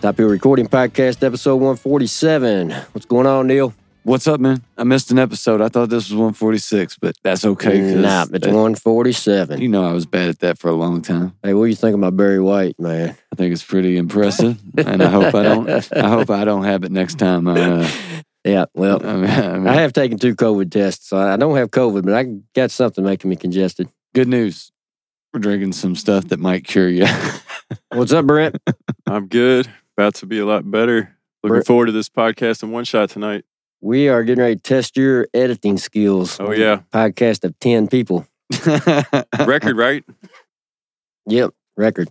Top Hill Recording Podcast, episode 147. What's going on, Neil? What's up, man? I missed an episode. I thought this was 146, but that's okay. 'cause Nah, it's that- 147. You know I was bad at that for a long time. Hey, what do you think about Barry White, man? I think it's pretty impressive, and I hope I don't. I hope I don't have it next time. Uh, Yeah, well, I mean, I mean, I have taken two COVID tests. So I don't have COVID, but I got something making me congested. good news. We're drinking some stuff that might cure you. What's up, Brent? I'm good. About to be a lot better. Looking Brett- forward to this podcast and one shot tonight. We are getting ready to test your editing skills. Oh, yeah. Podcast of 10 people. Record, right? Yep, record.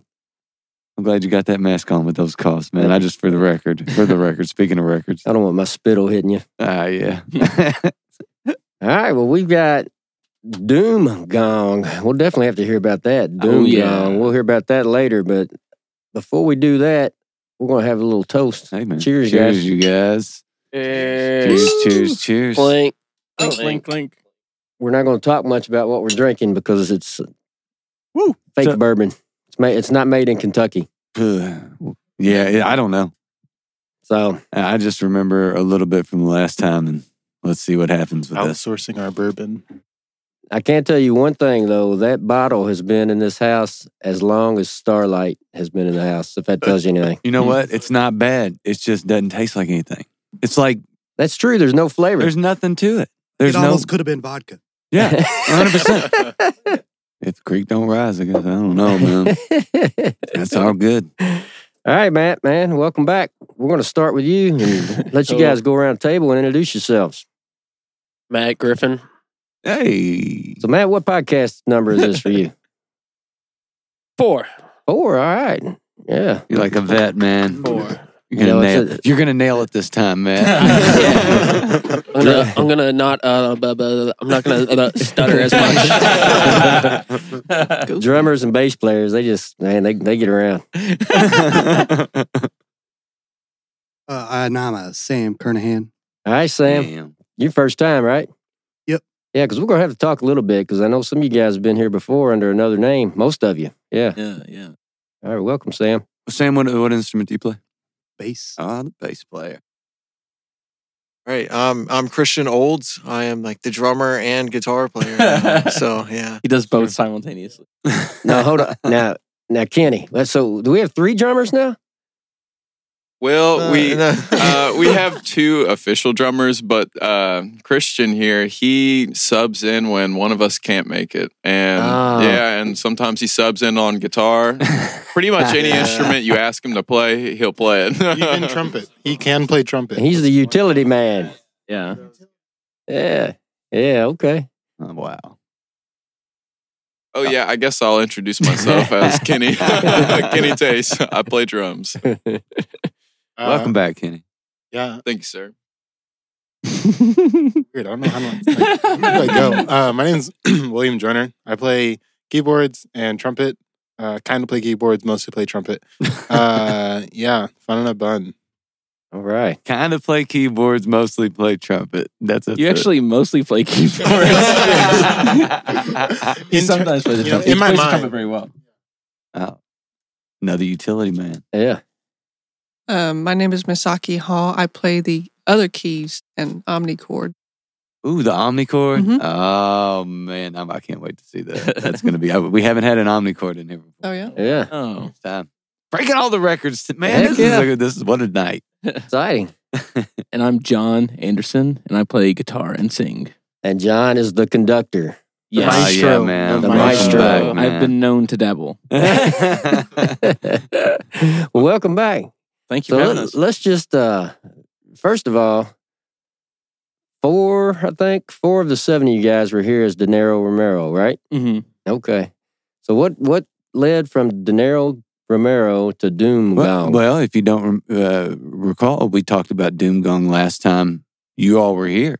I'm glad you got that mask on with those coughs, man. I just for the record, for the record. Speaking of records, I don't want my spittle hitting you. ah, yeah. All right, well, we've got Doom Gong. We'll definitely have to hear about that. Doom Oh, yeah. Gong. We'll hear about that later. But before we do that, we're going to have a little toast. hey, man. Cheers, cheers, guys. you guys. Cheers, cheers, cheers. Clink. Clink, clink, clink. We're not going to talk much about what we're drinking because it's Woo. fake So- bourbon. It's made. It's not made in Kentucky. yeah, yeah, I don't know. So I just remember a little bit from the last time, and let's see what happens with this. Outsourcing our bourbon. I can't tell you one thing though. That bottle has been in this house as long as Starlight has been in the house. If that tells you anything, You know what? It's not bad. It just doesn't taste like anything. It's like that's true. There's no flavor. there's nothing to it. There's it no almost could have been vodka. yeah, 100. percent If the creek don't rise, I guess I don't know, man. That's all good. All right, Matt, man, welcome back. We're going to start with you and let you guys go around the table and introduce yourselves. Matt Griffin. Hey, So, Matt, what podcast number is this for you? Four. Four. All right. Yeah. you're like a vet, man. Four. You're gonna You know, nail. a- you're gonna nail it this time, man. I'm gonna, I'm gonna not. Uh, bu- bu- I'm not gonna uh, stutter as much. Drummers and bass players, they just, man, they, they get around. Uh, and I'm a Sam Kernahan. All right, Sam, Damn. you first time, right? Yep. Yeah, because we're going to have to talk a little bit because I know some of you guys have been here before under another name. Most of you. Yeah. yeah, yeah. All right. Welcome, Sam. Sam, what, what instrument do you play? Bass. Oh, the bass player. Right. Um, I'm Christian Olds. I am like the drummer and guitar player. now. so yeah. He does both simultaneously. No, hold on. now, now, Kenny. So, do we have three drummers now? Well, Uh, we no. uh, we have two official drummers, but uh, Christian here he subs in when one of us can't make it, and Oh. yeah, and sometimes he subs in on guitar. Pretty much any instrument you ask him to play, he'll play it. Even trumpet. He can play trumpet. He's the utility man. Yeah. Yeah. Yeah. Okay. Oh, wow. Oh yeah, I guess I'll introduce myself as Kenny Kenny Tace. I play drums. Uh, Welcome back, Kenny. Yeah. Thank you, sir. Weird. I don't know how to, like, where do I go. Uh, my name's William Joyner. I play keyboards and trumpet. Uh, kind of play keyboards, mostly play trumpet. Uh, yeah, fun in a bun. All right. Kind of play keyboards, mostly play trumpet. That's it. You actually mostly play keyboards. he sometimes plays the you know, trumpet. in he my plays the mind- trumpet very well. oh, another utility man. Yeah. Um, my name is Misaki Hall. I play the other keys and omnichord. Ooh, the Omnichord. Mhm. Oh man, I'm, I can't wait to see that. That's gonna be. I- We haven't had an Omnichord in here before. Oh yeah. Yeah, Oh, It's time. Breaking all the records, man. Heck This yeah. is a, this is what a night. exciting. and I'm John Anderson, and I play guitar and sing. And John is the conductor. Yes, Ah, yeah, man. The maestro. back, man. I've been known to dabble. well, welcome back. Thank you So for having let, us. let's just uh first of all, four, I think, four of the seven of you guys were here as De Niro Romero, right? hmm Okay. So what what led from De Niro Romero to Doom well, Gong? well, if you don't uh, recall, we talked about Doom Gong last time you all were here.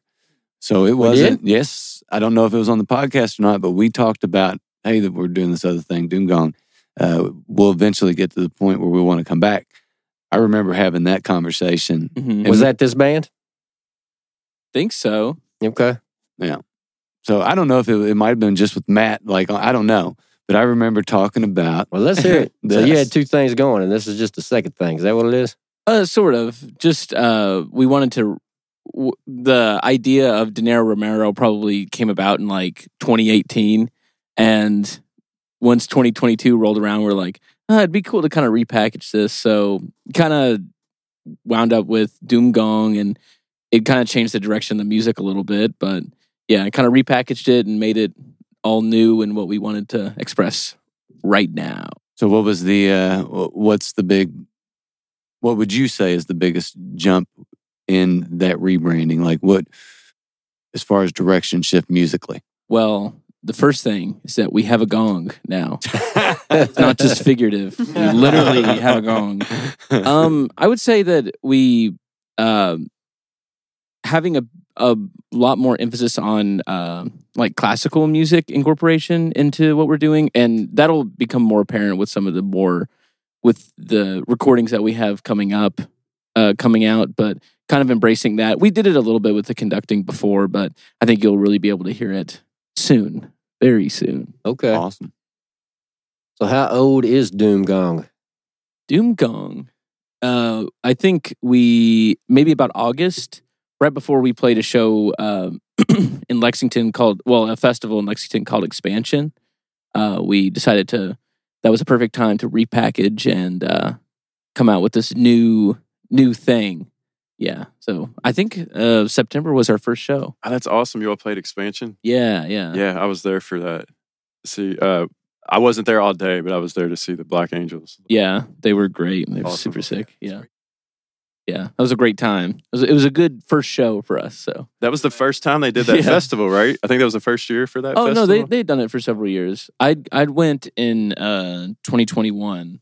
So it wasn't. Yes, I don't know if it was on the podcast or not, but we talked about hey that we're doing this other thing, Doom Gong. Uh, we'll eventually get to the point where we want to come back. I remember having that conversation. hmm was that this band? Think so. Okay. Yeah. So I don't know if it, it might have been just with Matt. Like I don't know, but I remember talking about. Well, let's hear it. so you had two things going, and this is just the second thing. Is that what it is? Uh, sort of. Just uh, we wanted to. W- the idea of De Niro Romero probably came about in like 2018, and once 2022 rolled around, we're like, oh, it'd be cool to kind of repackage this. So kind of wound up with Doom Gong, and it kind of changed the direction of the music a little bit. But yeah, I kind of repackaged it and made it all new and what we wanted to express right now. So what was the? Uh, what's the big? What would you say is the biggest jump in that rebranding? Like what, as far as direction shift musically? Well, the first thing is that we have a gong now. It's not just figurative. We literally have a gong. Um, I would say that we um having a a lot more emphasis on uh, like classical music incorporation into what we're doing, and that'll become more apparent with some of the more with the recordings that we have coming up, uh, coming out. But kind of embracing that. We did it a little bit with the conducting before, but I think you'll really be able to hear it soon, very soon. Okay. awesome. So how old is Doom Gong? Doom Gong. Uh, I think we maybe about August, right before we played a show um, in Lexington called well, a festival in Lexington called Expansion. Uh, we decided to that was a perfect time to repackage and uh, come out with this new new thing. Yeah, so I think uh, September was our first show. Oh, that's awesome. You all played expansion. Yeah, yeah, Yeah, I was there for that. See, uh, I wasn't there all day, but I was there to see the Black Angels. yeah. They were great. They were Awesome. super sick. Yeah, yeah. That was a great time. It was, it was a good first show for us. So. That was the first time they did that Yeah. festival, right? I think that was the first year for that. Oh festival. no, they they'd done it for several years. I I went in uh 2021.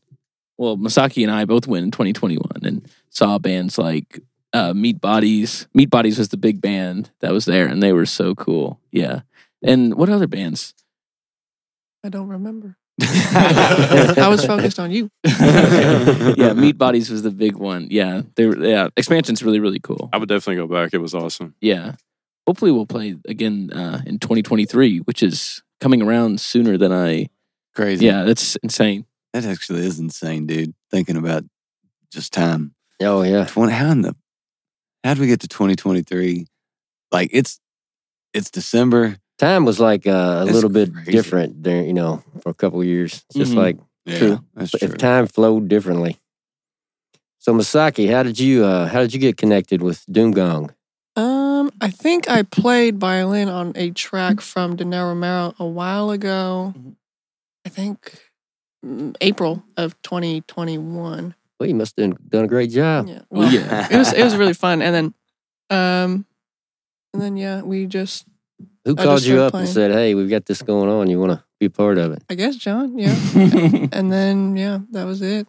Well, Misaki and I both went in 2021 and saw bands like uh Meat Bodies. Meat Bodies was the big band that was there, and they were so cool. Yeah, and what other bands? I don't remember. I was focused on you. yeah, Meat Bodies was the big one. Yeah, they were. Yeah, expansion's really really cool. I would definitely go back. It was awesome. Yeah, hopefully we'll play again uh, in 2023, which is coming around sooner than I. Crazy. Yeah, that's insane. That actually is insane, dude. Thinking about just time. Oh yeah. Twenty. How in the? How do we get to 2023? Like it's, it's December. Time was like uh, a That's little bit crazy. different there, you know, for a couple of years. It's just Mhm. like Yeah, True. that's if time flowed differently. So Misaki, how did you uh, how did you get connected with Doom Gong? Um, I think I played violin on a track from De Niro Romero a while ago. Mhm. I think mm, April of 2021. Well, you must have done a great job. Yeah. Well, yeah. it was it was really fun. And then, um, and then yeah, we just Who I called you started up and said, "Hey, we've got this going on. You want to be part of it?" I guess John, yeah. and then yeah, that was it.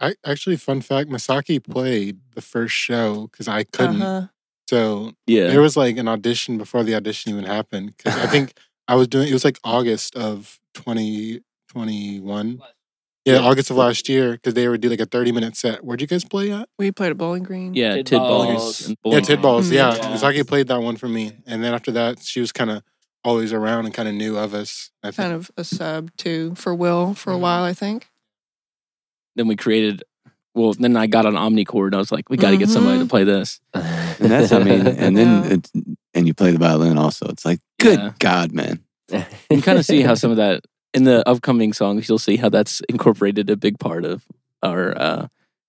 I actually, fun fact: Misaki played the first show because I couldn't. Uh-huh. So yeah. there was like an audition before the audition even happened. Because I think I was doing. It was like August of twenty twenty one. Yeah, August of last year because they would do like a thirty minute set. Where'd you guys play at? We played at Bowling Green. Yeah, Tid tid balls. balls. and Yeah, bowling. Tidball's. Mhm. Yeah, Yeah. Misaki played that one for me, and then after that, she was kind of always around and kind of knew of us. I think. Kind of a sub too for Will for a Mhm. while, I think. Then we created well, then I got on Omnichord. I was like, we got to get somebody to Mhm. play this. And that's, I mean, and then Yeah. it's, and you play the violin also. It's like, good Yeah. God, man. You kind of see how some of that in the upcoming songs, you'll see how that's incorporated a big part of our uh,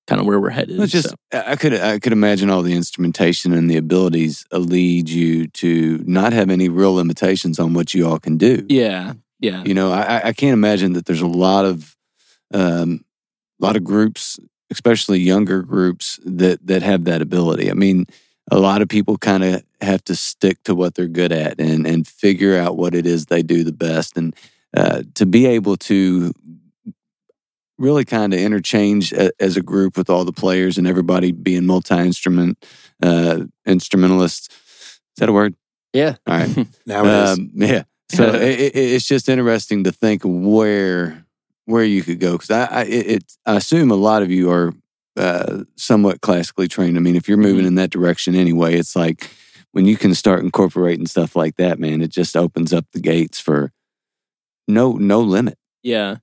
kind of where we're headed. It's just so. I could I could imagine all the instrumentation and the abilities lead you to not have any real limitations on what you all can do. yeah, yeah, You know, I, I- can't imagine that there's a lot of um, lot of groups, especially younger groups, that that have that ability. I mean, a lot of people kind of have to stick to what they're good at and and figure out what it is they do the best, and uh, to be able to really kind of interchange a, as a group with all the players and everybody being multi instrument uh, instrumentalists. Is that a word? Yeah. All right. Now it is. Um, yeah. So it, it, it's just interesting to think where where you could go because I I, it, it, I assume a lot of you are uh, somewhat classically trained. I mean, if you're moving in that direction anyway, it's like when you can start incorporating stuff like that, man, it just opens up the gates for no no limit. yeah.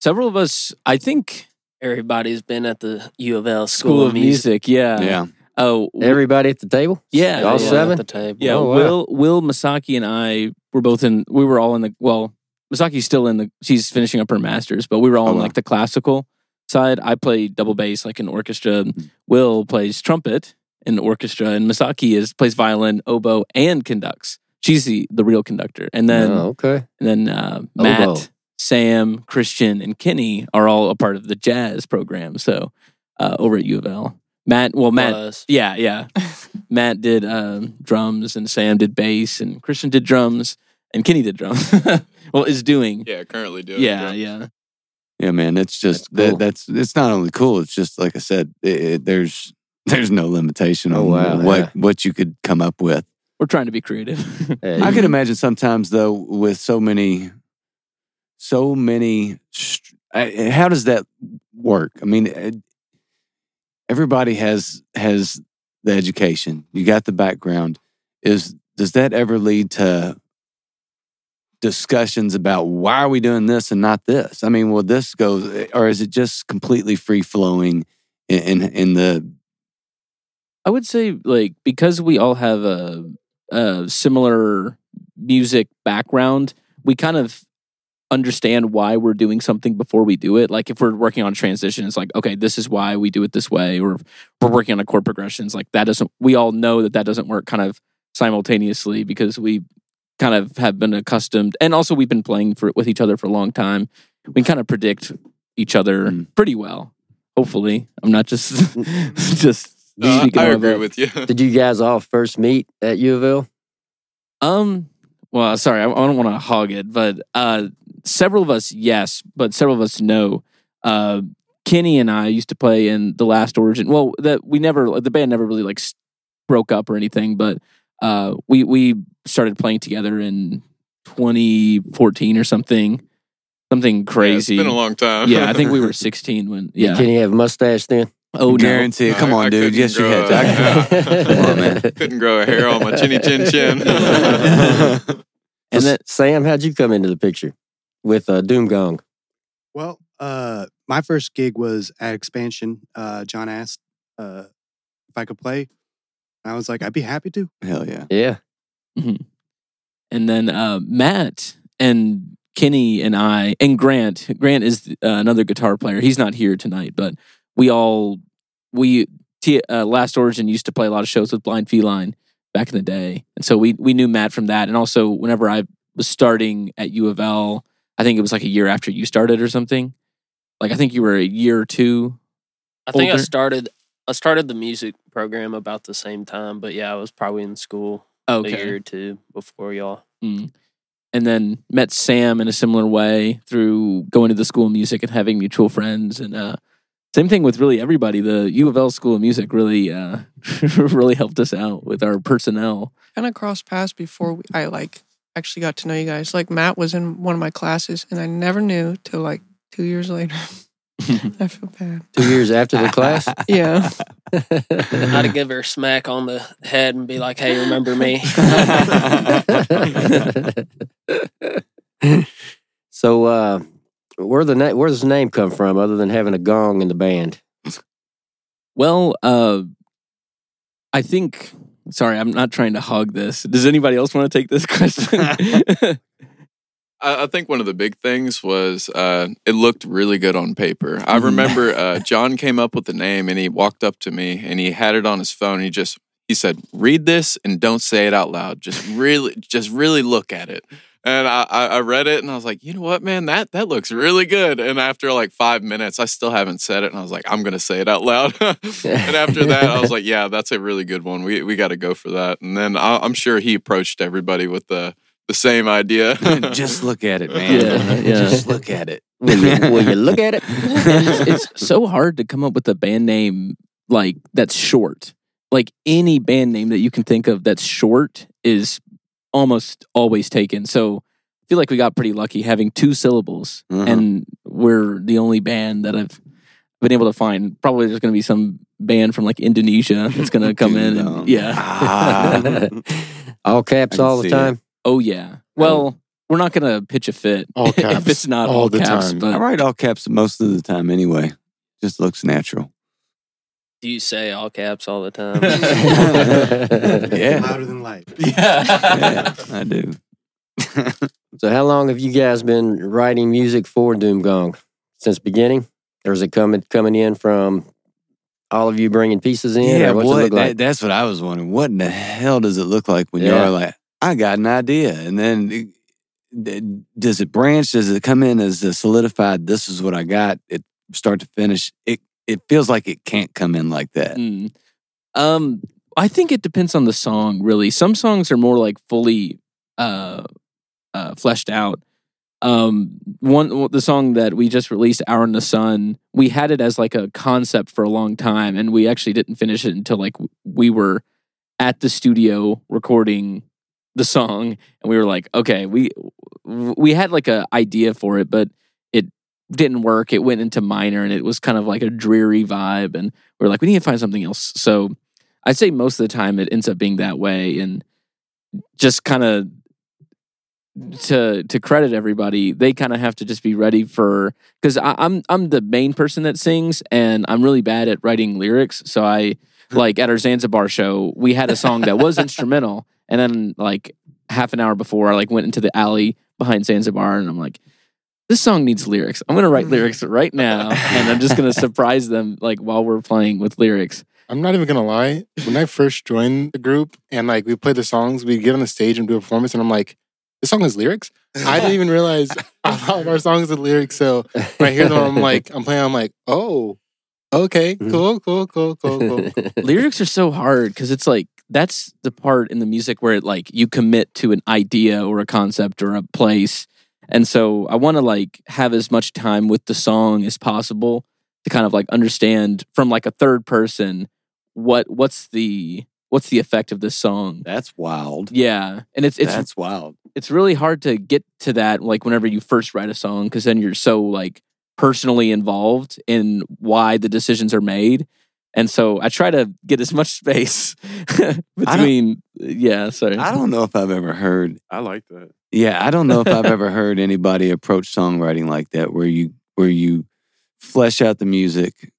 Several of us, I think, Everybody's been at the U of L School, of Music. yeah. Yeah. Oh, Everybody at the table? yeah, All yeah. seven? at the table. Yeah, Oh, wow. Will Will Misaki and I were both in. We were all in the. Well, Misaki's still in the. She's finishing up her masters, but we were all Oh, in wow. like the classical side. I play double bass, like in orchestra. Hmm. Will plays trumpet in the orchestra, and Misaki is plays violin, oboe, and conducts. She's the the real conductor, and then oh, okay. and then uh, Matt, Oboe. Sam, Christian, and Kenny are all a part of the jazz program. So uh, over at U of L, Matt. Well, Matt. Was. Yeah, yeah. Matt did um, drums, and Sam did bass, and Christian did drums, and Kenny did drums. well, is doing. Yeah, currently doing. Yeah, drums. yeah. Yeah, man, it's just That's cool. that, that's it's not only cool. It's just like I said, it, it- there's there's no limitation Oh, on wow, what yeah. what you could come up with. We're trying to be creative. Hey, I could imagine sometimes though with so many, so many. I- How does that work? I mean, eh, everybody has has the education. You got the background. Is does that ever lead to discussions about why are we doing this and not this? I mean, well, this goes, or is it just completely free flowing in, in in the I would say like because we all have a, a similar music background, we kind of understand why we're doing something before we do it. Like if we're working on a transition, it's like okay, this is why we do it this way, or if we're working on a chord progressions like that doesn't. We all know that that doesn't work kind of simultaneously because we kind of have been accustomed, and also we've been playing for with each other for a long time. We kind of predict each other Mm. pretty well. Hopefully, I'm not just just. No, I- speaking of agree it. with you. Did you guys all first meet at U of L? Um, well, sorry, I, I don't want to hog it, but uh, several of us, yes, but several of us, no. Uh, Kenny and I used to play in the Last Origin. Well, that we never, the band never really like broke up or anything, but uh, we we started playing together in 2014 or something, something Yeah, it's crazy. been a long time. Yeah, I think we were 16 when. Yeah. Can you have a mustache then? Oh no. guarantee? it. Come on, I dude. couldn't Yes, you had a- to. Come on, man. Couldn't grow a hair on my chinny chin chin. And then Sam, how'd you come into the picture with uh, Doom Gong? Well, uh, my first gig was at Expansion. Uh, John asked uh, if I could play. I was like, I'd be happy to. Hell yeah. Yeah. and then uh, Matt and Kenny and I and Grant. Grant is uh, another guitar player. He's not here tonight, but we all we T, uh, Last Origin used to play a lot of shows with Blind Feline back in the day, and so we we knew Matt from that. And also, whenever I was starting at U of L, I think it was like a year after you started or something. Like I think you were a year or two. I think I started. I started the music program about the same time, but yeah, I was probably in school a year or two before y'all. Mm. and then met Sam in a similar way through going to the school of music and having mutual friends and uh same thing with really everybody the u of l school of music really uh really helped us out with our personnel kind of crossed paths before we, I like actually got to know you guys. Like Matt was in one of my classes, and I never knew till like two years later. I feel bad. Two years after the class? Yeah. I had to give her a smack on the head and be like, "Hey, remember me?" so, uh, where the na- where does the name come from, other than having a gong in the band? Well, uh, I think. Sorry, I'm not trying to hog this. Does anybody else want to take this question? I, I think one of the big things was uh, it looked really good on paper. I remember uh, John came up with the name and he walked up to me and he had it on his phone. he just he said, "Read this and don't say it out loud. Just really, just really look at it." And I, I I read it and I was like, you know what, man, that that looks really good. And after like five minutes, I still haven't said it, and I was like, I'm gonna say it out loud. and after that, I was like, yeah, that's a really good one. We we got to go for that. And then I, I'm sure he approached everybody with the the same idea. Just look at it, man. Yeah, yeah. Just look at it. Will you, will you look at it? It's, it's so hard to come up with a band name like that's short. Like any band name that you can think of that's short is almost always taken. So I feel like we got pretty lucky having two syllables, Uh-huh. and we're the only band that I've been able to find. Probably there's going to be some band from like Indonesia that's going to come in, and yeah, Ah. All caps all the see it. time. oh yeah. Well, we're not going to pitch a fit All if it's not all all, the caps, time. but I write all caps most of the time anyway. Just looks natural. Do you say all caps all the time? Yeah. Louder than life. Yeah, I do. So, how long have you guys been writing music for Doom Gong? Since beginning, or is it coming coming in from all of you bringing pieces in? Yeah, or what's what, it look like? that, that's what I was wondering. What in the hell does it look like when Yeah. you're like, I got an idea, and then it- d- does it branch? Does it come in as a solidified? This is what I got. It start to finish. It it feels like it can't come in like that. Mm. Um, I think it depends on the song. Really, some songs are more like fully uh, uh, fleshed out. Um, one the song that we just released, "Hour in the Sun," we had it as like a concept for a long time, and we actually didn't finish it until like we were at the studio recording the song, and we were like, okay, we we had like a idea for it, but didn't work. It went into minor, and it was kind of like a dreary vibe, and we are like, we need to find something else. So I'd say most of the time it ends up being that way, and just kind of to to credit everybody, they kind of have to just be ready for because I'm I'm the main person that sings, and I'm really bad at writing lyrics. So I hmm. like at our Zanzibar show, we had a song that was instrumental, and then like half an hour before, I like went into the alley behind Zanzibar, and I'm like. This song needs lyrics. I'm gonna write hmm. lyrics right now, and I'm just gonna surprise them like while we're playing with lyrics. I'm not even gonna lie. When I first joined the group and like we played the songs, we'd get on the stage and do a performance, and I'm like, this song has lyrics. I didn't even realize a lot of our songs had lyrics. So when I hear them, I'm like, I'm playing. I'm like, oh, okay, mm-hmm. cool, cool, cool, cool, cool. lyrics are so hard because it's like that's the part in the music where it like you commit to an idea or a concept or a place and so i want to like have as much time with the song as possible to kind of like understand from like a third person what what's the what's the effect of this song That's wild. yeah and it's it's That's wild. it's really hard to get to that like whenever you first write a song because then you're so like personally involved in why the decisions are made and so i try to get as much space between yeah sorry I don't know if I've ever heard. I like that. Yeah, I don't know if I've ever heard anybody approach songwriting like that, where you where you flesh out the music.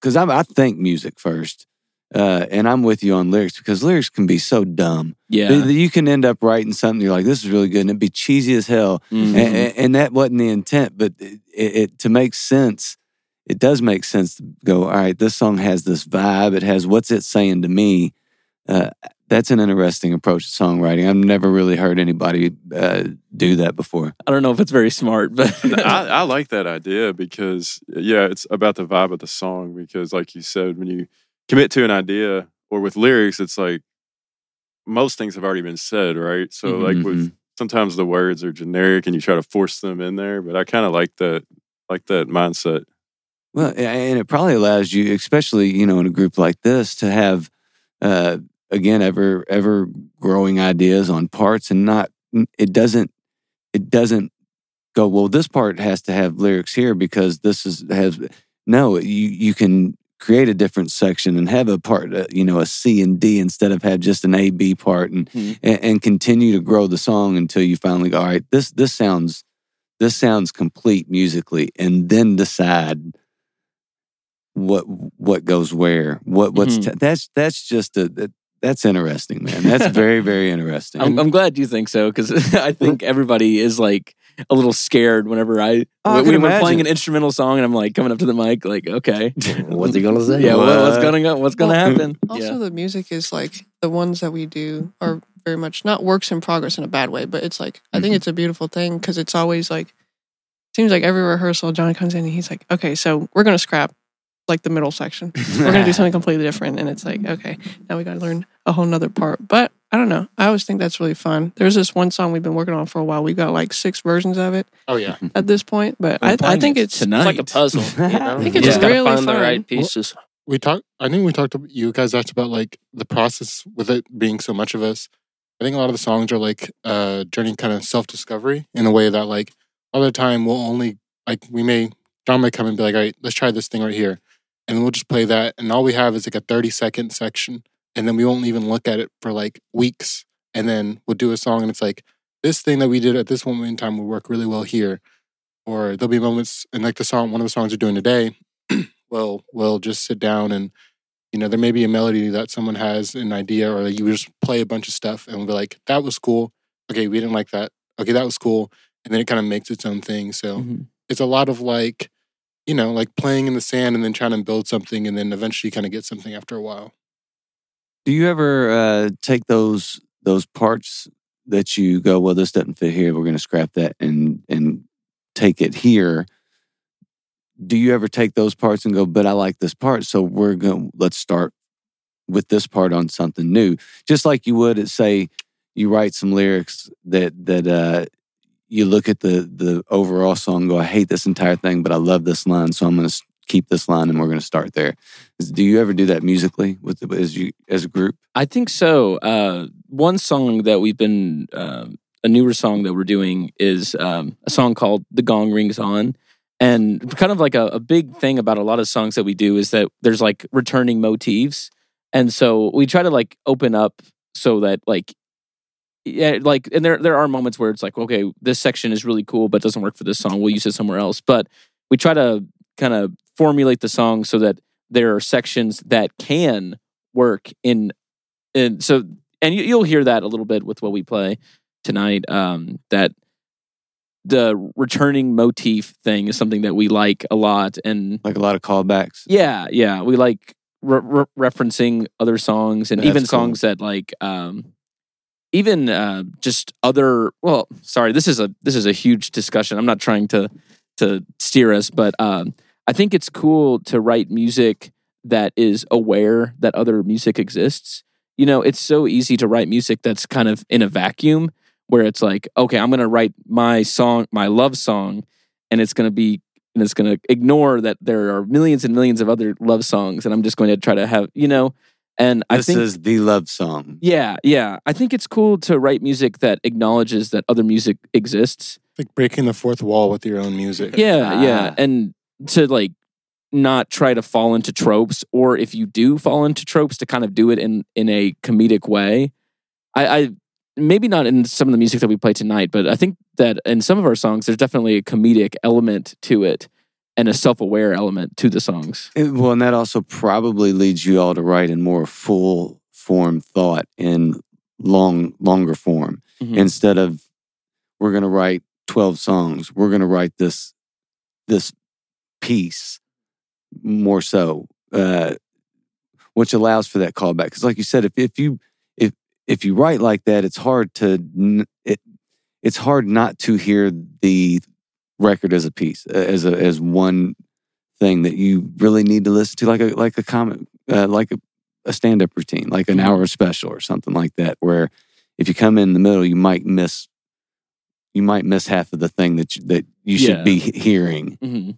Because I, I think music first, uh, and I'm with you on lyrics because lyrics can be so dumb. yeah That- that You can end up writing something you're like, "This is really good," and it'd be cheesy as hell, Mhm. and, and, and that wasn't the intent. But it, it, it to make sense, it does make sense to go. All right, this song has this vibe. It has what's it saying to me. Uh, that's an interesting approach to songwriting. I've never really heard anybody uh, do that before. i don't know if it's very smart but I, I like that idea because yeah, it's about the vibe of the song. Because like you said, when you commit to an idea or with lyrics, it's like most things have already been said, right? So Mhm. like with sometimes the words are generic and you try to force them in there. But I kind of like that like that mindset. Well, and it probably allows you, especially you know, in a group like this, to have uh, again ever ever growing ideas on parts, and not it doesn't it doesn't go well. This part has to have lyrics here because this is has no. You you can create a different section and have a part, uh, you know, a C and D instead of have just an A B part, and, Mhm. and and continue to grow the song until you finally go. All right, this this sounds this sounds complete musically, and then decide what what goes where. What what's Mhm. t- that's that's just a that, that's interesting, man. That's very very interesting. I'm, I'm glad you think so because I think everybody is like a little scared whenever I, Oh, I when, we're playing an instrumental song and I'm like coming up to the mic like okay What's he gonna say? yeah what, what's gonna go what's gonna Well, happen Also, yeah the music is like the ones that we do are very much not works in progress in a bad way, but it's like I think it's a beautiful thing because it's always like seems like every rehearsal John comes in and he's like, okay, so we're gonna scrap like the middle section. We're gonna do something completely different, and it's like, okay, now we got to learn a whole nother part. But I don't know. I always think that's really fun. There's this one song we've been working on for a while. We got like six versions of it Oh yeah. at this point, but I, I think it it's It's like a puzzle. You know? I think you it's just gotta really find the right pieces. we talked i think we talked about you guys asked about like the process with it being so much of us i think a lot of the songs are like uh journey kind of self-discovery in a way that like all the time we'll only like we may john may come and be like all right let's try this thing right here and then we'll just play that and all we have is like a 30 second section and then we won't even look at it for like weeks and then we'll do a song and it's like this thing that we did at this moment in time will work really well here or there'll be moments and like the song one of the songs we're doing today we'll we'll just sit down and you know there may be a melody that someone has an idea or you just play a bunch of stuff and we'll be like that was cool okay we didn't like that okay that was cool and then it kind of makes its own thing so Mhm. it's a lot of like you know like playing in the sand and then trying to build something and then eventually kind of get something after a while Do you ever uh, take those those parts that you go, well, this doesn't fit here. We're going to scrap that and and take it here. Do you ever take those parts and go, but I like this part, so we're going. Let's start with this part on something new, just like you would at say you write some lyrics that that uh, you look at the the overall song, go, I hate this entire thing, but I love this line, so I'm going to keep this line, and we're going to start there. Do you ever do that musically with the, as you as a group? I think so. Uh, one song that we've been, um, a newer song that we're doing is um, a song called The Gong Rings On. And kind of like a, a big thing about a lot of songs that we do is that there's like returning motifs. And so we try to like open up so that like, yeah, like, and there, there are moments where it's like, okay, this section is really cool, but doesn't work for this song. We'll use it somewhere else. But we try to kind of formulate the song so that there are sections that can work in and so and you, you'll hear that a little bit with what we play tonight um that the returning motif thing is something that we like a lot and Like a lot of callbacks. yeah yeah we like re- re- referencing other songs and even cool. songs that like um even uh just other well sorry this is a this is a huge discussion. I'm not trying to to steer us but um i think it's cool to write music that is aware that other music exists. You know it's so easy to write music that's kind of in a vacuum where it's like okay i'm going to write my song my love song and it's going to be and it's going to ignore that there are millions and millions of other love songs and i'm just going to try to have you know and i This think is the love song. yeah yeah. I think it's cool to write music that acknowledges that other music exists. Like breaking the fourth wall with your own music. Yeah yeah. Ah. and to like not try to fall into tropes or if you do fall into tropes to kind of do it in in a comedic way. I i maybe not in some of the music that we play tonight but i think that in some of our songs there's definitely a comedic element to it and a self-aware element to the songs It- well, and that also probably leads you all to write in more full form thought in long, longer form Mhm. instead of we're going to write twelve songs. We're going to write this this piece more so, uh, which allows for that callback. Because, like you said, if if you if if you write like that, it's hard to it it's hard not to hear the record as a piece as a as one thing that you really need to listen to, like a like a comment, uh, like a, a stand up routine, like an hour special or something like that. Where if you come in the middle, you might miss you might miss half of the thing that you, that you should Yeah. be he- hearing. hmm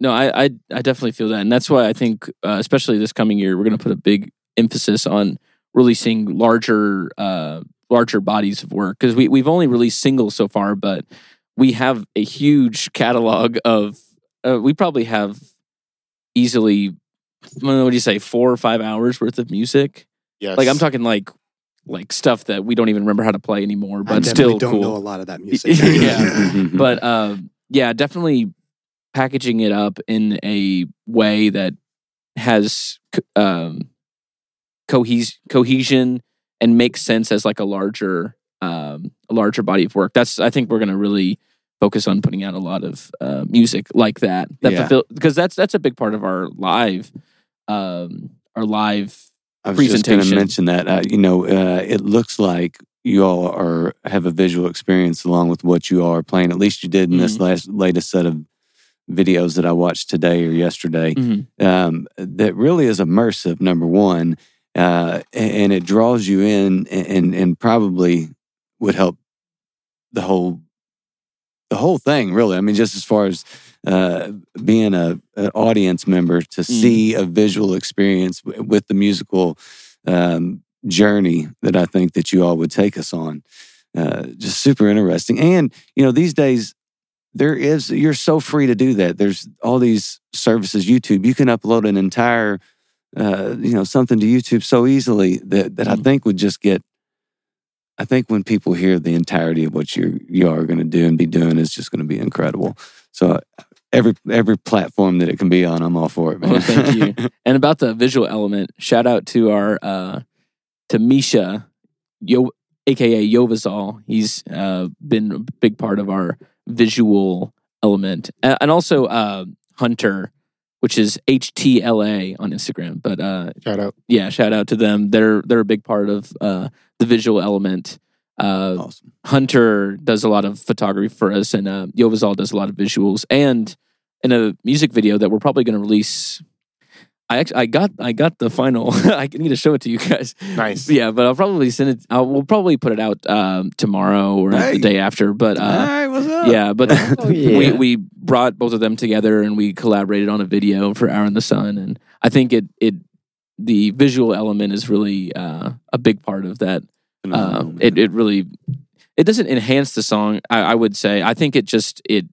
No, I, I I definitely feel that, and that's why I think, uh, especially this coming year, we're going to put a big emphasis on releasing larger uh, larger bodies of work because we we've only released singles so far, but we have a huge catalog of. Uh, we probably have easily, what do you say, four or five hours worth of music. yes Like I'm talking like like stuff that we don't even remember how to play anymore, but definitely still don't cool. know a lot of that music. yeah, but um, yeah, definitely packaging it up in a way that has um, cohes- cohesion and makes sense as like a larger um, a larger body of work. That's I think we're going to really focus on putting out a lot of uh, music like that. That Yeah. fulfill because that's that's a big part of our live um, our live I was just going to mention that. Uh, you know, uh, it looks like you all are have a visual experience along with what you all are playing. At least you did in this Mm-hmm. last latest set of videos that I watched today or yesterday. Mhm. Um, that really is immersive. Number one, uh, and, and it draws you in, and and probably would help the whole the whole thing. Really, I mean, just as far as uh, being a an audience member to see a visual experience w- with the musical um, journey that I think that you all would take us on. Uh, just super interesting. And you know, these days there is you're so free to do that. There's all these services, YouTube. You can upload an entire uh, you know something to YouTube so easily that that I think would just get. I think when people hear the entirety of what you you are going to do and be doing is just going to be incredible. So every every platform that it can be on, I'm all for it, man. Well, thank you. and about the visual element, shout out to our uh to Misha, Yo, aka Yovazal. He's uh been a big part of our visual element, and also uh Hunter, which is HTLA on Instagram. But uh Shout out. yeah, shout out to them. They're they're a big part of uh the visual element. Uh, awesome. Hunter does a lot of photography for us, and uh, Yovazal does a lot of visuals. And in a music video that we're probably going to release, I actually I got I got the final. I need to show it to you guys. Nice. Yeah, but I'll probably send it. I'll, we'll probably put it out um, tomorrow or Hey. the day after. But uh, all right, what's up? yeah, but Oh, yeah. we we brought both of them together and we collaborated on a video for Hour in the Sun, and I think it it the visual element is really uh, a big part of that. Uh, it it really it doesn't enhance the song. I, I would say I think it just it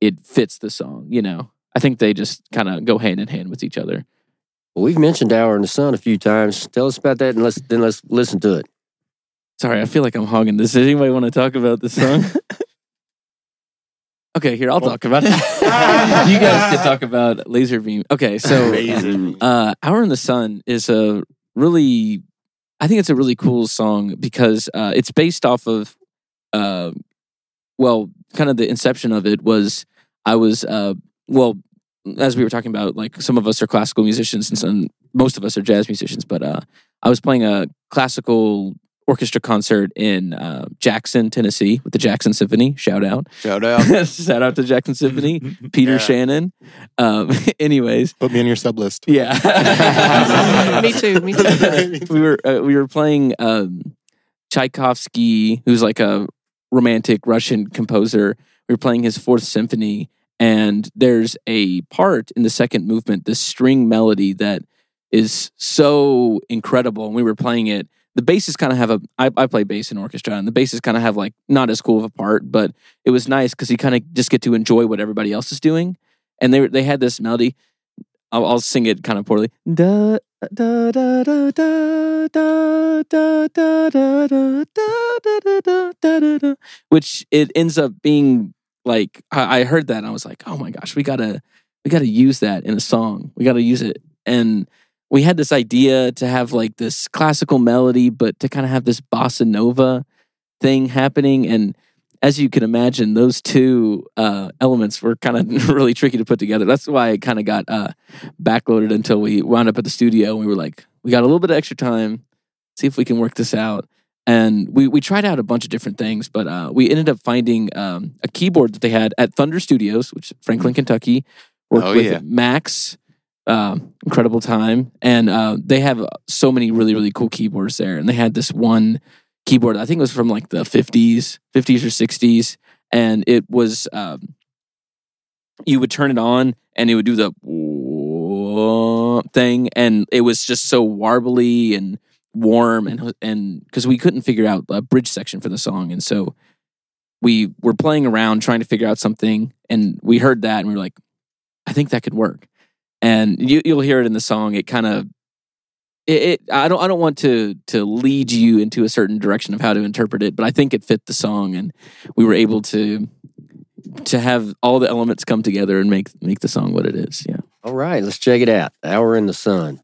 it fits the song. You know, I think they just kind of go hand in hand with each other. Well, we've mentioned Hour in the Sun a few times. Tell us about that and let's then let's listen to it. Sorry, I feel like I'm hogging this. Does anybody want to talk about this song? okay, here I'll talk about it. you guys can talk about Laser Beam. Okay, so uh, "Hour in the Sun" is a really, I think it's a really cool song because uh, it's based off of, uh, well, kind of the inception of it was I was, uh, well, as we were talking about, like some of us are classical musicians and some, most of us are jazz musicians, but uh, I was playing a classical orchestra concert in uh, Jackson, Tennessee, with the Jackson Symphony. Shout out! Shout out. Shout out to Jackson Symphony, Peter Yeah. Shannon. Um, anyways, Put me on your sub list. yeah. me too. Me too. we were uh, we were playing um, Tchaikovsky, who's like a romantic Russian composer. We were playing his Fourth Symphony, and there's a part in the second movement, this string melody that is so incredible. And we were playing it. The basses kind of have a. I, I play bass in orchestra, and the basses kind of have like not as cool of a part, but it was nice because you kind of just get to enjoy what everybody else is doing. And they they had this melody. I'll, I'll sing it kind of poorly. Da da da da da da da da da da da da da da da which it ends up being like I, I heard that and I was like, oh my gosh, we gotta we gotta use that in a song. We gotta use it. And we had this idea to have like this classical melody, but to kind of have this bossa nova thing happening. And as you can imagine, those two uh, elements were kind of really tricky to put together. That's why it kind of got uh, backloaded until we wound up at the studio. And we were like, we got a little bit of extra time. See if we can work this out. And we, we tried out a bunch of different things, but uh, we ended up finding um, a keyboard that they had at Thunder Studios, which is Franklin, Kentucky. Worked Oh, with yeah. Max, um, incredible time, and uh, they have so many really really cool keyboards there. And they had this one keyboard, I think it was from like the fifties, fifties or sixties, and it was um, you would turn it on and it would do the thing, and it was just so warbly and warm, and and because we couldn't figure out a bridge section for the song, and so we were playing around trying to figure out something, and we heard that, and we were like, I think that could work, and you, you'll hear it in the song. It kind of it, it I don't I don't want to to lead you into a certain direction of how to interpret it, but I think it fit the song, and we were able to to have all the elements come together and make make the song what it is. Yeah. All right, let's check it out. Hour in the Sun.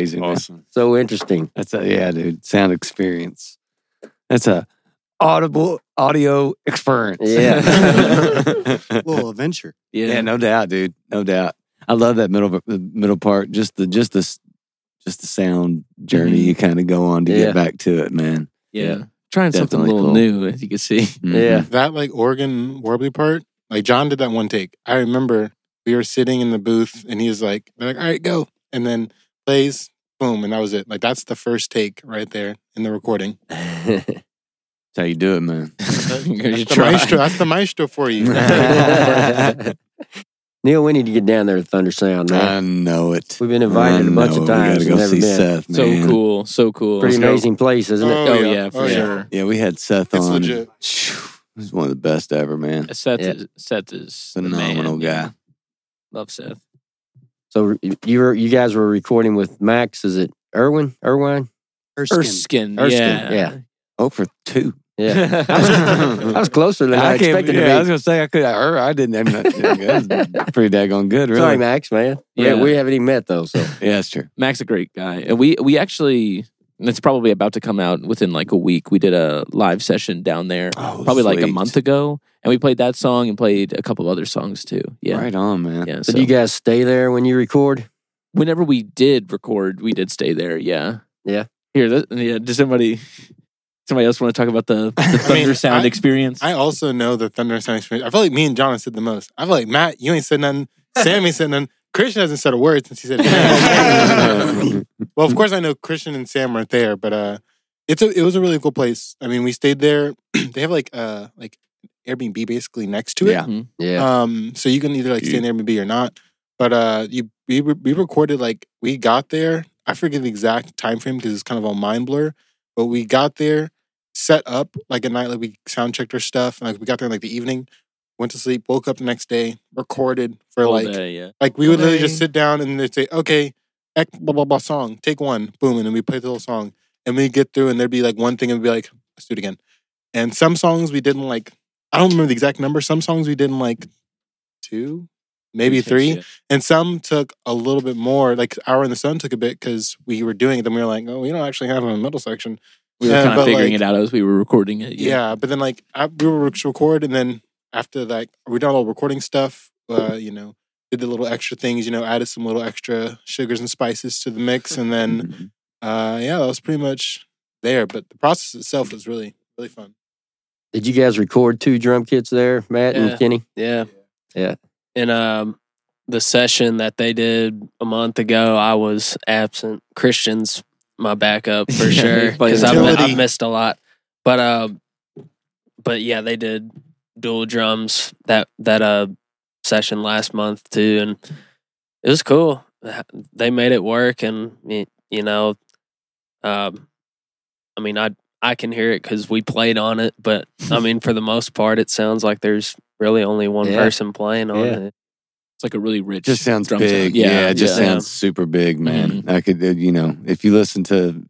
That's amazing. man. Awesome. so interesting. That's a yeah, dude. Sound experience. That's a audible audio experience. Yeah. little adventure. yeah, no doubt, dude. No doubt. I love that middle middle part. Just the just this just the sound journey you kind of go on to Yeah. get back to it, man. Yeah. Trying something a little cool. new, as you can see. Mhm. Yeah. That like organ warbly part, like John did that one take. I remember we were sitting in the booth and he was like, like, all right, go. And then plays, boom, and that was it. Like that's the first take right there in the recording. That's how you do it, man. You That's the maestro. That's the maestro for you. Neil, we need to get down there to Thunder Sound, man. I know it. We've been invited I a bunch know of times. We gotta go see been. Seth, So cool. So cool. Pretty Let's go. amazing place, isn't it? Oh, Oh, yeah. yeah, for Oh, sure. Yeah, we had Seth It's on. legit. He's one of the best ever, man. Seth, Yeah. is, Seth is the Phenomenal man, guy. Love Seth. So you were you guys were recording with Max. Is it Irwin? Irwine? Erskine. Erskine. Erskine, Yeah. yeah. Oh, for two. Yeah, I was, I was closer than I, can't- expected yeah, to be. I was gonna say I could. I, er, I didn't. I mean, that's pretty daggone good, really. Sorry, Max, man. Yeah, Yeah. we haven't even met though. So Yeah, that's true. Mac's a great guy. And we we actually it's probably about to come out within like a week. We did a live session down there Oh, probably like a month ago. And we played that song and played a couple other songs too. Yeah. Right on, man. Yeah. So So do you guys stay there when you record? whenever we did record, we did stay there. Yeah. Yeah. Here, th- yeah. Does somebody somebody else want to talk about the, the I mean, thunder sound I- experience? I also know the Thunder Sound experience. I feel like me and John have said the most. I feel like Matt, you ain't said nothing. Sam ain't said nothing. Christian hasn't said a word since he said. well, of course I know Christian and Sam weren't there, but uh, it's a it was a really cool place. I mean, we stayed there. they have like uh like Airbnb basically next to it. Yeah. Mhm. Yeah, Um, so you can either like stay in Airbnb or not. But uh, you we we recorded like we got there. I forget the exact time frame because it's kind of a mind blur. But we got there, set up like at night, like we sound checked our stuff. and Like we got there in like the evening, went to sleep, woke up the next day, recorded for All like day, yeah. like we would literally just sit down and they'd say, okay, X blah blah blah song, take one, boom, and then we play the whole song. And we get through and there'd be like one thing and we'd be like, let's do it again. And some songs we didn't like, I don't remember the exact number. Some songs we did in like two, maybe three. Yeah. And some took a little bit more. Like Hour in the Sun took a bit because we were doing it. Then we were like, oh, we don't actually have a middle section. We were Yeah, kind of figuring like, it out as we were recording it. Yeah, but then like I, we were rec- record, and then after like we done all the recording stuff. Uh, you know, did the little extra things. You know, added some little extra sugars and spices to the mix, and then uh, yeah, that was pretty much there. But the process itself was really really fun. Did you guys record two drum kits there, Matt Yeah. and Kenny? Yeah. Yeah. And um the session that they did a month ago, I was absent. Christian's my backup for sure because I've. I've missed a lot. But uh, but yeah, they did dual drums that that uh session last month too, and it was cool. They made it work, and you know, um, I mean, I I can hear it because we played on it, but I mean, for the most part, it sounds like there's really only one Yeah. person playing on Yeah. it. It's like a really rich. just sounds drum big. sound. Yeah, it just yeah. sounds super big, man. Mhm. I could, uh, you know, if you listen to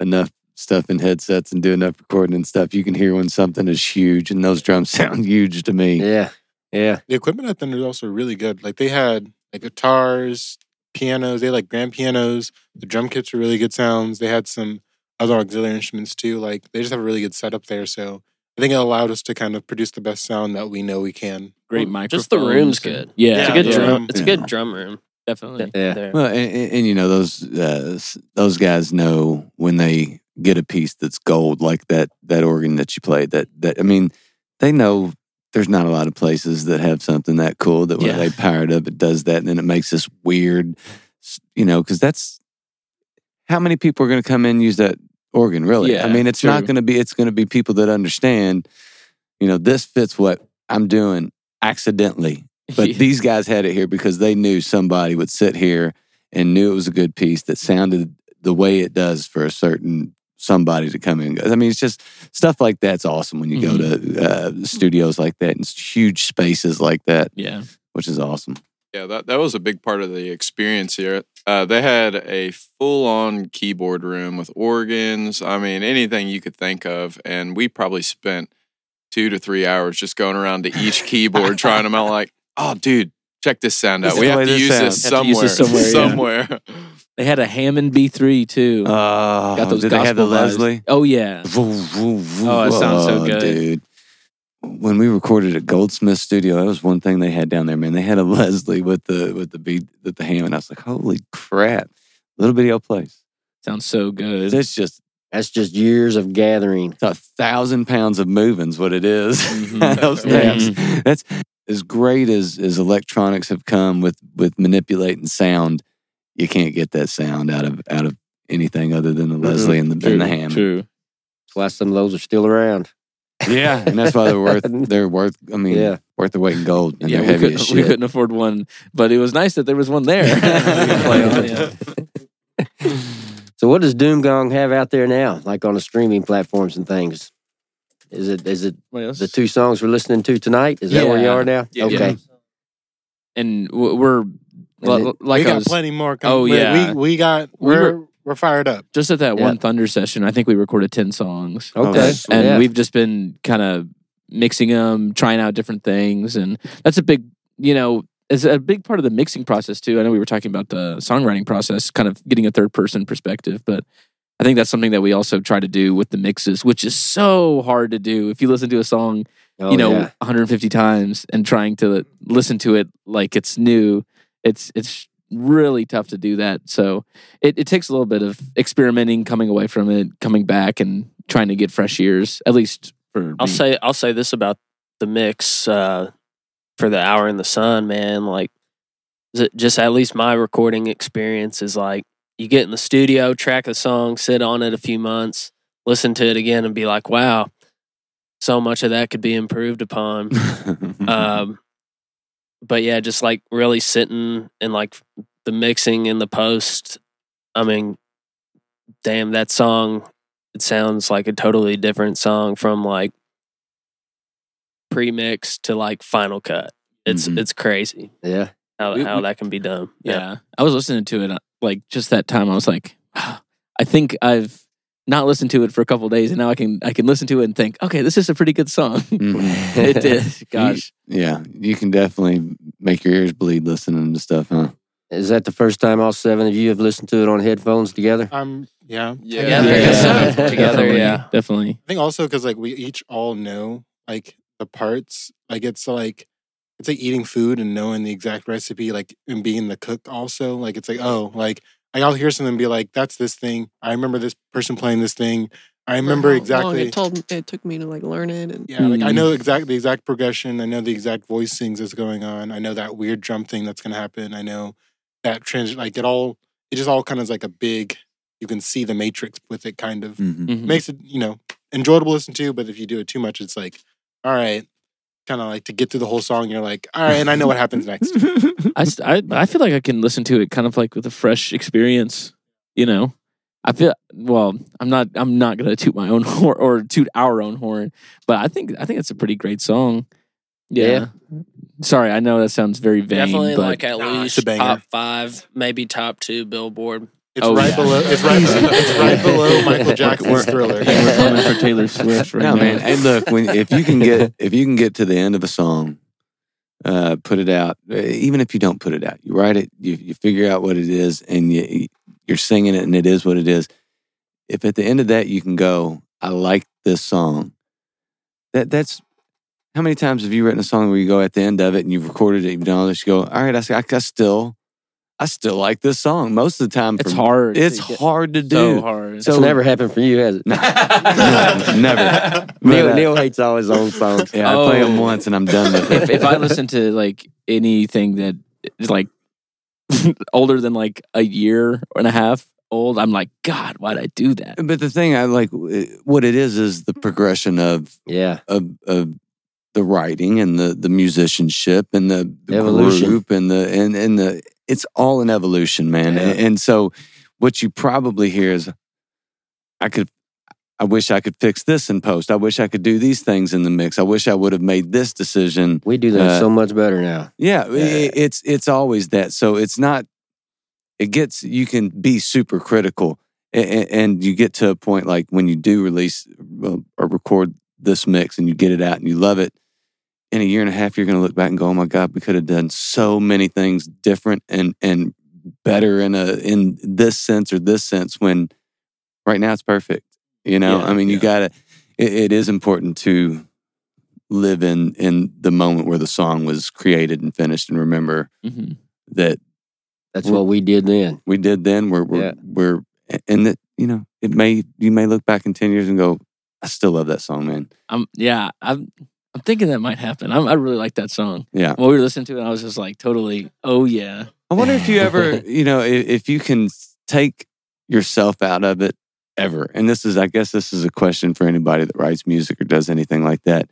enough stuff in headsets and do enough recording and stuff, you can hear when something is huge, and those drums sound huge to me. Yeah, yeah. The equipment at Thunder is also really good. Like they had like guitars, pianos. They had like grand pianos. The drum kits were really good sounds. They had some other auxiliary instruments too. Like they just have a really good setup there. So I think it allowed us to kind of produce the best sound that we know we can. Great Well, microphones. Just the room's and- good. Yeah, It's a good yeah. drum. It's a good drum room. definitely. Yeah. There. Well, and, and, and, you know those uh, those guys know when they get a piece that's gold, like that that organ that you played. That that I mean, they know there's not a lot of places that have something that cool that when Yeah. they power it up, it does that, and then it makes this weird, you know, because that's how many people are going to come in and use that organ. Really, Yeah, I mean, it's not going to be. It's going to be people that understand. You know, this fits what I'm doing accidentally. But Yeah. these guys had it here because they knew somebody would sit here and knew it was a good piece that sounded the way it does for a certain somebody to come in. I mean, it's just stuff like that's awesome when you go to uh, studios like that and huge spaces like that, yeah. which is awesome. Yeah, that, that was a big part of the experience here. Uh, they had a full on keyboard room with organs. I mean, anything you could think of. And we probably spent two to three hours just going around to each keyboard trying them out. Like, oh, dude, check this sound out. is We have to this use this sounds. Have to use somewhere. this somewhere, yeah. somewhere. They had a Hammond B3 too. Oh, Got those did they have the vibes. Leslie? Oh yeah. Oh, it sounds so good. dude. When we recorded at Goldsmith Studio, that was one thing they had down there, man. They had a Leslie with the with the beat with the ham, and I was like, "Holy crap!" Little video place. Sounds so good. It's just That's just years of gathering. it's a thousand pounds of moving's what it is. Mhm. Those Yeah. things. That's as great as as electronics have come with with manipulating sound. You can't get that sound out of out of anything other than the Leslie and the, True, and the ham. True. That's why some of those are still around. Yeah, and that's why they're worth they're worth. I mean, Yeah. worth the weight in gold. And Yeah, they're we, heavy could, as we shit. couldn't afford one, but it was nice that there was one there. We could play on, yeah. So what does Doom Gong have out there now, like on the streaming platforms and things? Is it is it the two songs we're listening to tonight? Is that where you are now? Yeah. okay. and w- we're And like we got was, plenty more. Coming. Oh, yeah. we we got We we're were- we're fired up. just at that Yeah. one Thunder session. I think we recorded ten songs. Oh, Okay. that's- and yeah. we've just been kind of mixing them, trying out different things, and that's a big, you know, it's a big part of the mixing process too. I know we were talking about the songwriting process, kind of getting a third person perspective, but I think that's something that we also try to do with the mixes, which is so hard to do. If you listen to a song, Oh, you know, yeah. 150 times and trying to listen to it like it's new, it's it's really tough to do that. So it, it takes a little bit of experimenting, coming away from it, coming back, and trying to get fresh ears. At least for I'll me. say I'll say this about the mix uh, for the hour in the sun, man. Like, just at least my recording experience is like you get in the studio, track a song, sit on it a few months, listen to it again, and be like, wow, so much of that could be improved upon. um, but yeah, just like really sitting and like the mixing and the post. I mean, damn, that song. It sounds like a totally different song from like pre-mix to like final cut. It's Mhm. it's crazy Yeah. how We- how we- that can be done. yeah. I was listening to it uh, like just that time. I was like, "Ah, I think I've not listen to it for a couple days, and now I can I can listen to it and think, okay, this is a pretty good song. Mhm. it did. Gosh, yeah, you can definitely make your ears bleed listening to stuff, huh? Is that the first time all seven of you have listened to it on headphones together? Um, yeah. Yeah. Together, Yeah. yeah. together, yeah. definitely. I think also because like we each all know like the parts. Like it's like it's like eating food and knowing the exact recipe, like and being the cook also. Like it's like oh, like like I'll hear something and be like, "That's this thing." I remember this person playing this thing. I remember How long exactly. It told it took me to like learn it, and Yeah, like I Mm. know exactly the exact progression. I know the exact voicings that's going on. I know that weird drum thing that's going to happen. I know that trans like it all. It just all kind of is like a big. You can see the matrix with it. Kind of Mm-hmm. Mhm. makes it you know enjoyable to listen to. But if you do it too much, it's like all right, kind of like to get through the whole song. You're like all right, and I know what happens next. I, I I feel like I can listen to it kind of like with a fresh experience. You know, I feel well. I'm not. I'm not gonna toot my own horn or toot our own horn, but I think I think it's a pretty great song. Yeah. Sorry, I know that sounds very vain. Definitely but like at Nah, least a top five, maybe top two Billboard. It's Oh, right yeah. below. It's right. it's right below Michael Jackson's We're- Thriller. we're coming for Taylor Swift right no, now. man. Hey, look, when if you can get if you can get to the end of a song, uh, put it out. Uh, Even if you don't put it out, you write it. You, you figure out what it is, and you you're singing it, and it is what it is. If at the end of that you can go, I like this song. That that's how many times have you written a song where you go at the end of it and you've recorded it, you've done all this, you go, "All right, I still, I still like this song. Most of the time, it's for- hard. It's get- hard to do. So hard. So- it's never happened for you, has it? No, never. But, Neil, uh, Neil hates all his own songs. Yeah, I play them Oh. once and I'm done with it. if if I listen to like anything that is like older than like a year and a half old, I'm like, God, why'd I do that? But the thing I like, what it is, is the progression of Yeah. of, of the writing and the the musicianship and the, the Evolution. group and the and and the it's all an evolution, man. Yeah. And, and so, what you probably hear is, I could. I wish I could fix this in post. I wish I could do these things in the mix. I wish I would have made this decision. We do that Uh, so much better now. Yeah, i- it's it's always that. So it's not. It gets you can be super critical, and, and you get to a point like when you do release or record this mix and you get it out and you love it. In a year and a half, you're going to look back and go, "Oh my God, we could have done so many things different and and better in a in this sense or this sense." When right now it's perfect. You know, Yeah, I mean, you got to. It, it is important to live in in the moment where the song was created and finished, and remember Mhm. that That's what we did then. we did then. We're we're, Yeah. we're and that you know it may you may look back in ten years and go, I still love that song, man. I'm yeah. I'm I'm thinking that might happen. I'm, I really like that song. Yeah. While we were listening to it, I was just like totally. Oh yeah. I wonder if you ever, you know, if, if you can take yourself out of it ever. And this is, I guess, this is a question for anybody that writes music or does anything like that,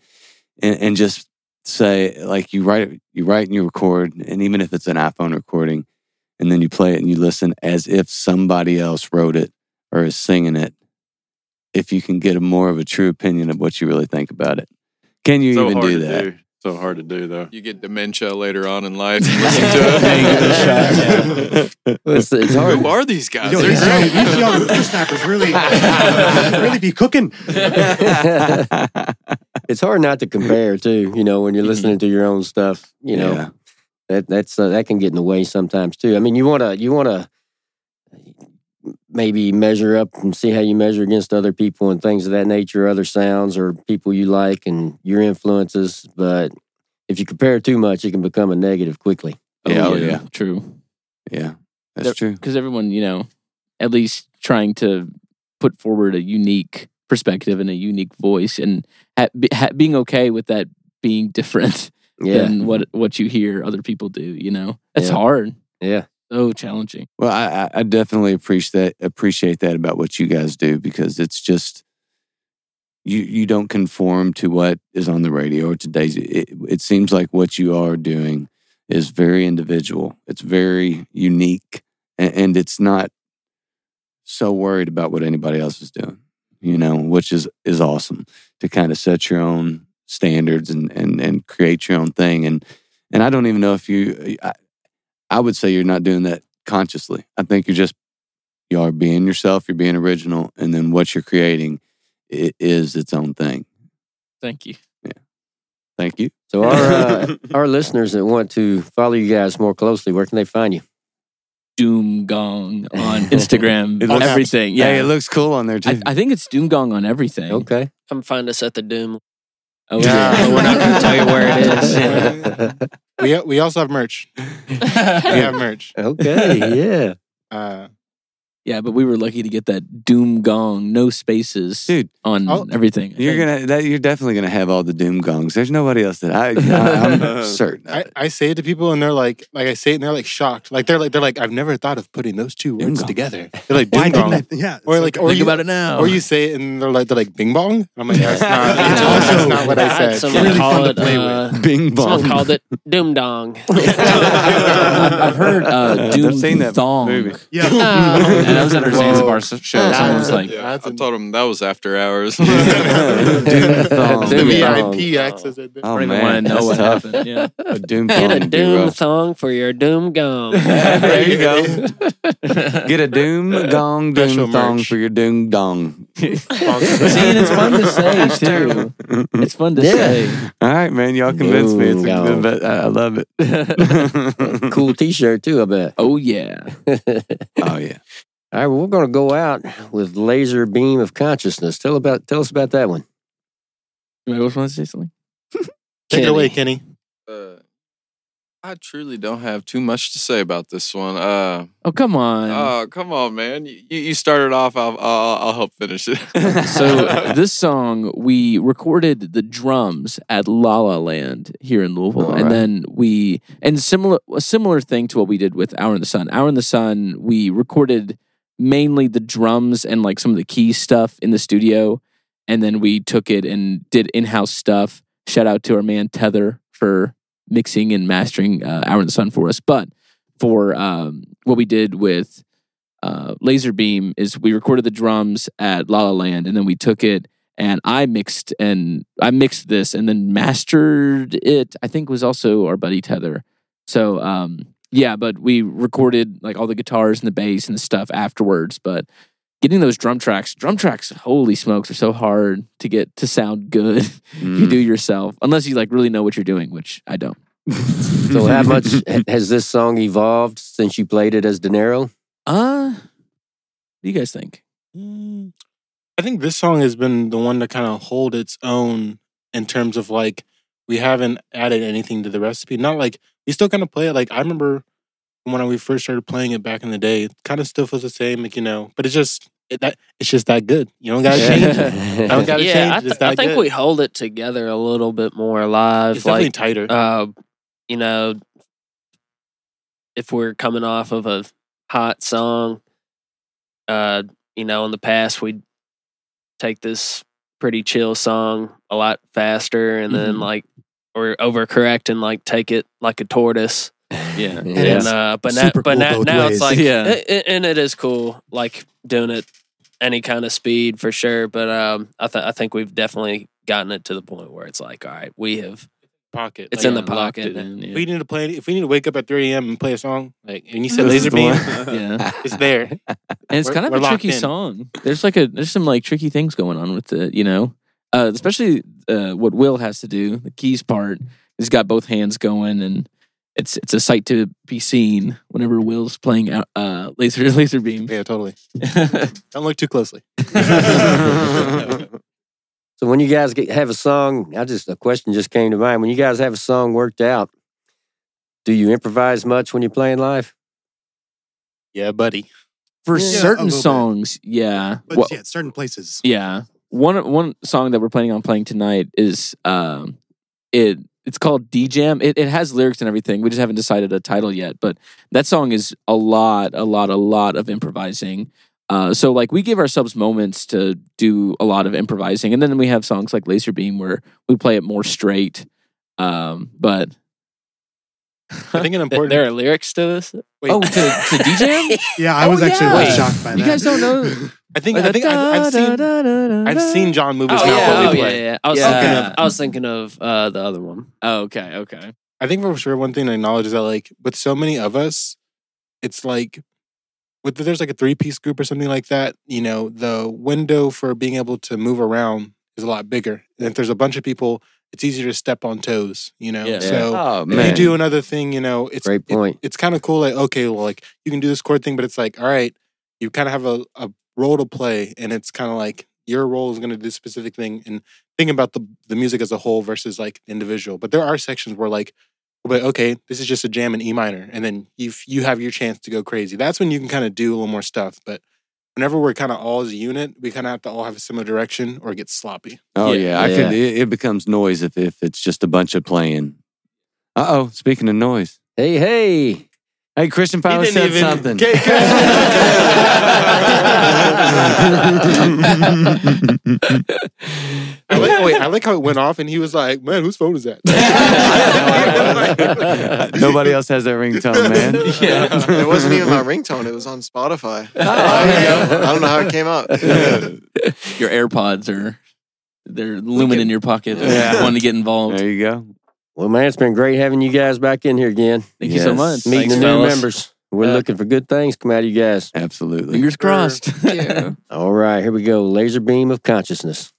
and, and just say, like, you write, you write and you record, and even if it's an iPhone recording, and then you play it and you listen as if somebody else wrote it or is singing it. If you can get a more of a true opinion of what you really think about it, can you so even do that? do. So hard to do though. You get dementia later on in life. And listen to it. It's, it's hard. Who are these guys? Yo, They're these young, great. these young whippersnappers really, really be cooking. it's hard not to compare too. You know, when you're listening to your own stuff, you know Yeah. that that's uh, that can get in the way sometimes too. I mean, you want to you want to maybe measure up and see how you measure against other people and things of that nature, other sounds or people you like and your influences. But if you compare too much, it can become a negative quickly. Oh, yeah, oh, yeah. True. Yeah, that's true. Because everyone, you know, at least trying to put forward a unique perspective and a unique voice, and ha- be, ha- being okay with that being different Yeah. than what what you hear other people do. You know, it's Yeah. hard. Yeah. So challenging. Well, I, I- definitely appreciate that, appreciate that about what you guys do because it's just you you don't conform to what is on the radio or today's. It, it seems like what you are doing is very individual. It's very unique, and, and it's not so worried about what anybody else is doing. You know, which is is awesome to kind of set your own standards and and and create your own thing. And and I don't even know if you. I, I would say you're not doing that consciously. I think you're just you are being yourself. You're being original, and then what you're creating i- is its own thing. Thank you. Yeah. Thank you. So our uh, our listeners that want to follow you guys more closely, where can they find you? Doom Gong on Instagram, It looks- everything. Yeah, Hey, it looks cool on there too. I, I think it's Doom Gong on everything. Okay. Come find us at the Doom. Oh Yeah. yeah. But we're not going to tell you where it is. We we also have merch. We have merch. okay. Yeah. Uh, Yeah, but we were lucky to get that Doom Gong, no spaces, Dude, on I'll- everything. You're gonna that you're definitely gonna have all the doom gongs. There's nobody else that I, I I'm certain. Of I. I say it to people and they're like, like I say it and they're like shocked. Like they're like they're like, I've never thought of putting those two words Doom-gong. together. They're like, Why ding I? Yeah. Or it's like, or Think you, about it now. or you say it and they're like, they're like, bing bong. And I'm like, that's not, It's that's also- not what I said. someone really call fun to it, play uh, Bing bong. Someone called it Doom Dong. I've, I've heard uh, Doom I've seen that Thong. Yeah. And that was at our Whoa. Zanzabar show. Someone was like, Yeah, That's I a- told him that was after hours. Doom thong. The. VIP access. right there. Oh I don't even man, want to know that's what tough. happened. Yeah. A doom Get thong a would be Doom rough. thong for your Doom Gong. there you go. Get a doom gong Special doom thong merch. for your doom dong. See, and it's fun to say too. It's fun to Yeah. say. All right, man. Y'all convinced me. It's a Doom good, but I I love it. cool T-shirt too. I bet. Oh yeah. oh yeah. All right, well, we're going to go out with Laser Beam of Consciousness. Tell about tell us about that one. Anybody else want to say something? Take it away, Kenny. Uh, I truly don't have too much to say about this one. Uh, Oh come on. oh, come on, man! You, you started off. I'll, I'll, I'll help finish it. so this song we recorded the drums at La La Land here in Louisville, All and right. then we and similar a similar thing to what we did with Hour in the Sun. Hour in the Sun, we recorded mainly the drums and like some of the key stuff in the studio, and then we took it and did in house stuff. Shout out to our man Tether for mixing and mastering uh, Hour in the Sun for us, but for um, what we did with uh, Laser Beam is we recorded the drums at La La Land, and then we took it and I mixed and I mixed this and then mastered it. I think was also our buddy Tether. So um, yeah, but we recorded like all the guitars and the bass and the stuff afterwards. But getting those drum tracks. Drum tracks, holy smokes, are so hard to get to sound good. Mm. you do yourself, unless you like really know what you're doing, which I don't. So how much has this song evolved since you played it as De Niro? Uh, what do you guys think? Mm, I think this song has been the one to kind of hold its own in terms of like we haven't added anything to the recipe. Not like we still kind of play it. Like I remember when we first started playing it back in the day, it kind of still feels the same, like you know. But it's just it, that it's just that good. You don't gotta change it. I don't gotta yeah, change I, th- that I think good. we hold it together a little bit more live. It's definitely like, tighter. uh, you know, if we're coming off of a hot song, uh, you know, in the past we'd take this pretty chill song a lot faster, and then Mhm. like or overcorrect and like take it like a tortoise. Yeah, And And, uh, but now, super but now, now it's like, Yeah. yeah, and it is cool, like doing it any kind of speed for sure. But um, I, th- I think we've definitely gotten it to the point where it's like, all right, we have, pocket. it's Like, in the pocket. it in, yeah. If we need to play, if we need to wake up at 3 a.m. and play a song, like and you said laser beam, yeah. it's there. and it's We're- kind of a tricky in. song. There's like a there's some like tricky things going on with it, you know, uh, especially uh, what Will has to do. The keys part, he's got both hands going, and it's it's a sight to be seen whenever Will's playing out uh, laser laser beam. Yeah, totally. Don't look too closely. So when you guys get, have a song, I just a question just came to mind. When you guys have a song worked out, do you improvise much when you're playing live? Yeah, buddy. For Yeah, certain little bit. songs, yeah, But Well, yeah, certain places. Yeah. One one song that we're planning on playing tonight is um it it's called D Jam. It it has lyrics and everything. We just haven't decided a title yet, but that song is a lot, a lot, a lot of improvising. Uh, so like we give ourselves moments to do a lot of improvising, and then we have songs like Laser Beam where we play it more straight. Um, but I think an important. there are lyrics to this. Wait, oh, to to D Jam, Yeah, I Oh, was actually yeah. a little Wait, shocked by that. you guys don't know. I think I think I, I've seen I've seen John move his Oh mouth yeah, while oh we yeah, play. yeah. I was Yeah. thinking of, I was thinking of uh, the other one. Oh, okay, okay. I think for sure one thing to acknowledge is that like with so many of us, it's like with there's like a three piece group or something like that. You know, the window for being able to move around is a lot bigger. And if there's a bunch of people, it's easier to step on toes. You know, Yeah. so. Oh If you do another thing, you know, it's Great it- point. it's kind of cool. Like, okay, well, like you can do this chord thing, but it's like, all right, you kind of have a, a role to play, and it's kind of like your role is going to do this specific thing, and think about the the music as a whole versus like individual. But there are sections where like, but okay, this is just a jam in E minor, and then you you have your chance to go crazy. That's when you can kind of do a little more stuff. But whenever we're kind of all as a unit, we kind of have to all have a similar direction, or it gets sloppy. oh Yeah. yeah, I Yeah. could. It, it becomes noise if if it's just a bunch of playing. Uh oh, speaking of noise, Hey, hey. Hey, Christian Power didn't said even- something. I like, wait, I like how it went off, and he was like, "Man, whose phone is that?" Nobody else has that ringtone, man. it wasn't even my ringtone. It was on Spotify. Oh, I don't know how it came up. Your AirPods are they're looming in your pocket. Yeah. wanting to get involved. There you go. Well, man, it's been great having you guys back in here again. Thank you so much. Meeting Thanks, the new fellas. members. We're Yeah. looking for good things come out of you guys. Absolutely. Fingers crossed. Yeah. All right, here we go. Laser beam of consciousness.